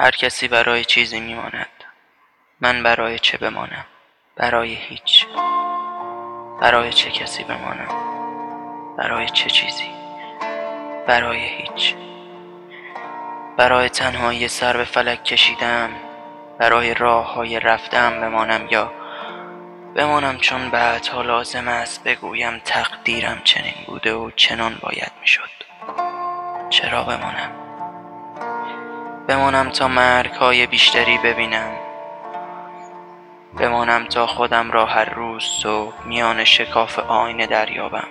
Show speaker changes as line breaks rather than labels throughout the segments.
هر کسی برای چیزی میماند. من برای چه بمانم؟ برای هیچ. برای چه کسی بمانم؟ برای چه چیزی؟ برای هیچ. برای تنهایی سر به فلک کشیدم برای راه های رفتم بمانم یا بمانم چون بعدها لازم است بگویم تقدیرم چنین بوده و چنان باید می‌شد. چرا بمانم؟ بمانم تا مرگ های بیشتری ببینم. بمانم تا خودم را هر روز صبح میان شکاف آینه دریابم.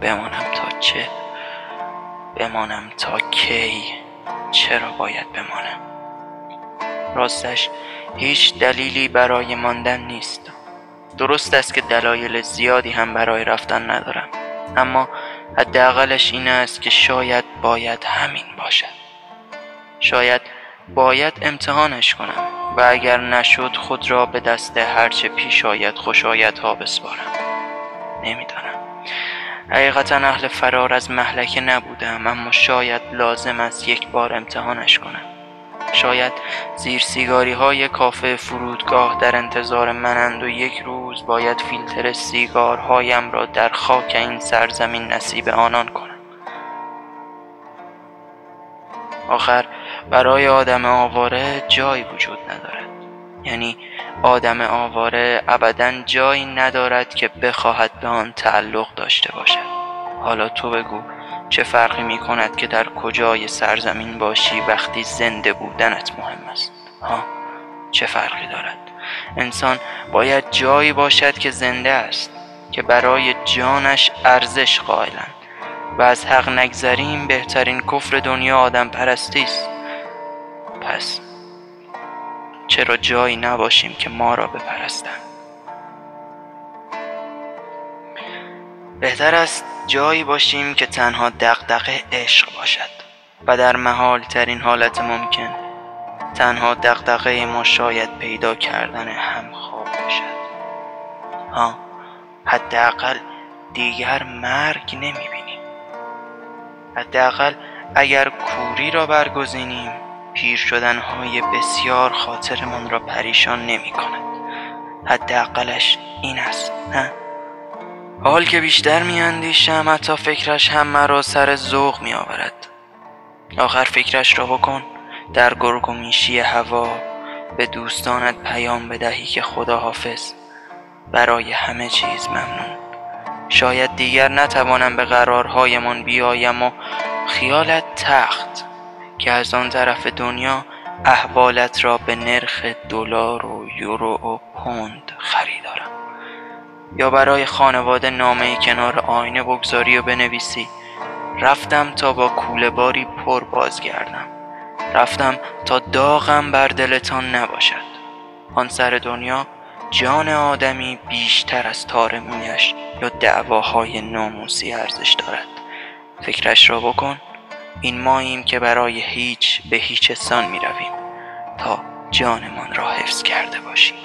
بمانم تا چه؟ بمانم تا کی؟ چرا باید بمانم؟ راستش هیچ دلیلی برای ماندن نیست. درست است که دلایل زیادی هم برای رفتن ندارم. اما حداقلش این است که شاید باید همین باشد. شاید باید امتحانش کنم و اگر نشد خود را به دست هرچه پیش آید ها بسپارم نمی‌دانم. حقیقتا اهل فرار از محلکه نبودم اما شاید لازم است یک بار امتحانش کنم. شاید زیر سیگاری های کافه فرودگاه در انتظار منند و یک روز باید فیلتر سیگارهایم را در خاک این سرزمین نصیب آنان کنم. آخر برای آدم آواره جایی وجود ندارد. یعنی آدم آواره ابدا جایی ندارد که بخواهد به آن تعلق داشته باشد. حالا تو بگو چه فرقی می کند که در کجای سرزمین باشی وقتی زنده بودنت مهم است؟ ها؟ چه فرقی دارد؟ انسان باید جایی باشد که زنده است که برای جانش ارزش قائلند. و از حق نگذریم بهترین کفر دنیا آدم پرستی است. پس چرا جایی نباشیم که ما را بپرستند؟ بهتر است جایی باشیم که تنها دقدقه عشق باشد و در محال ترین حالت ممکن تنها دقدقه ما شاید پیدا کردن همخواب باشد. ها حداقل دیگر مرگ نمی‌بینیم. حداقل اگر کوری را برگزینیم پیر شدنهای بسیار خاطرمان را پریشان نمی کند حداقلش این است نه؟ حال که بیشتر میاندیشم حتی فکرش هم مرا سر ذوق می آورد آخر فکرش را بکن. در گرگ و میشی هوا به دوستانت پیام بدهی که خدا حافظ برای همه چیز ممنون. شاید دیگر نتوانم به قرارهایمان بیایم و خیالت تخت که از آن طرف دنیا احوالت را به نرخ دلار و یورو و پوند خریدارم. یا برای خانواده نامه کنار آینه بگذاری و بنویسی. رفتم تا با کوله باری پر بازگردم. رفتم تا داغم بر دلتان نباشد. آن سر دنیا جان آدمی بیشتر از تار مویش یا دعواهای ناموسی ارزش دارد. فکرش را بکن. این ماییم که برای هیچ به هیچ سان می رویم تا جانمان را حفظ کرده باشیم.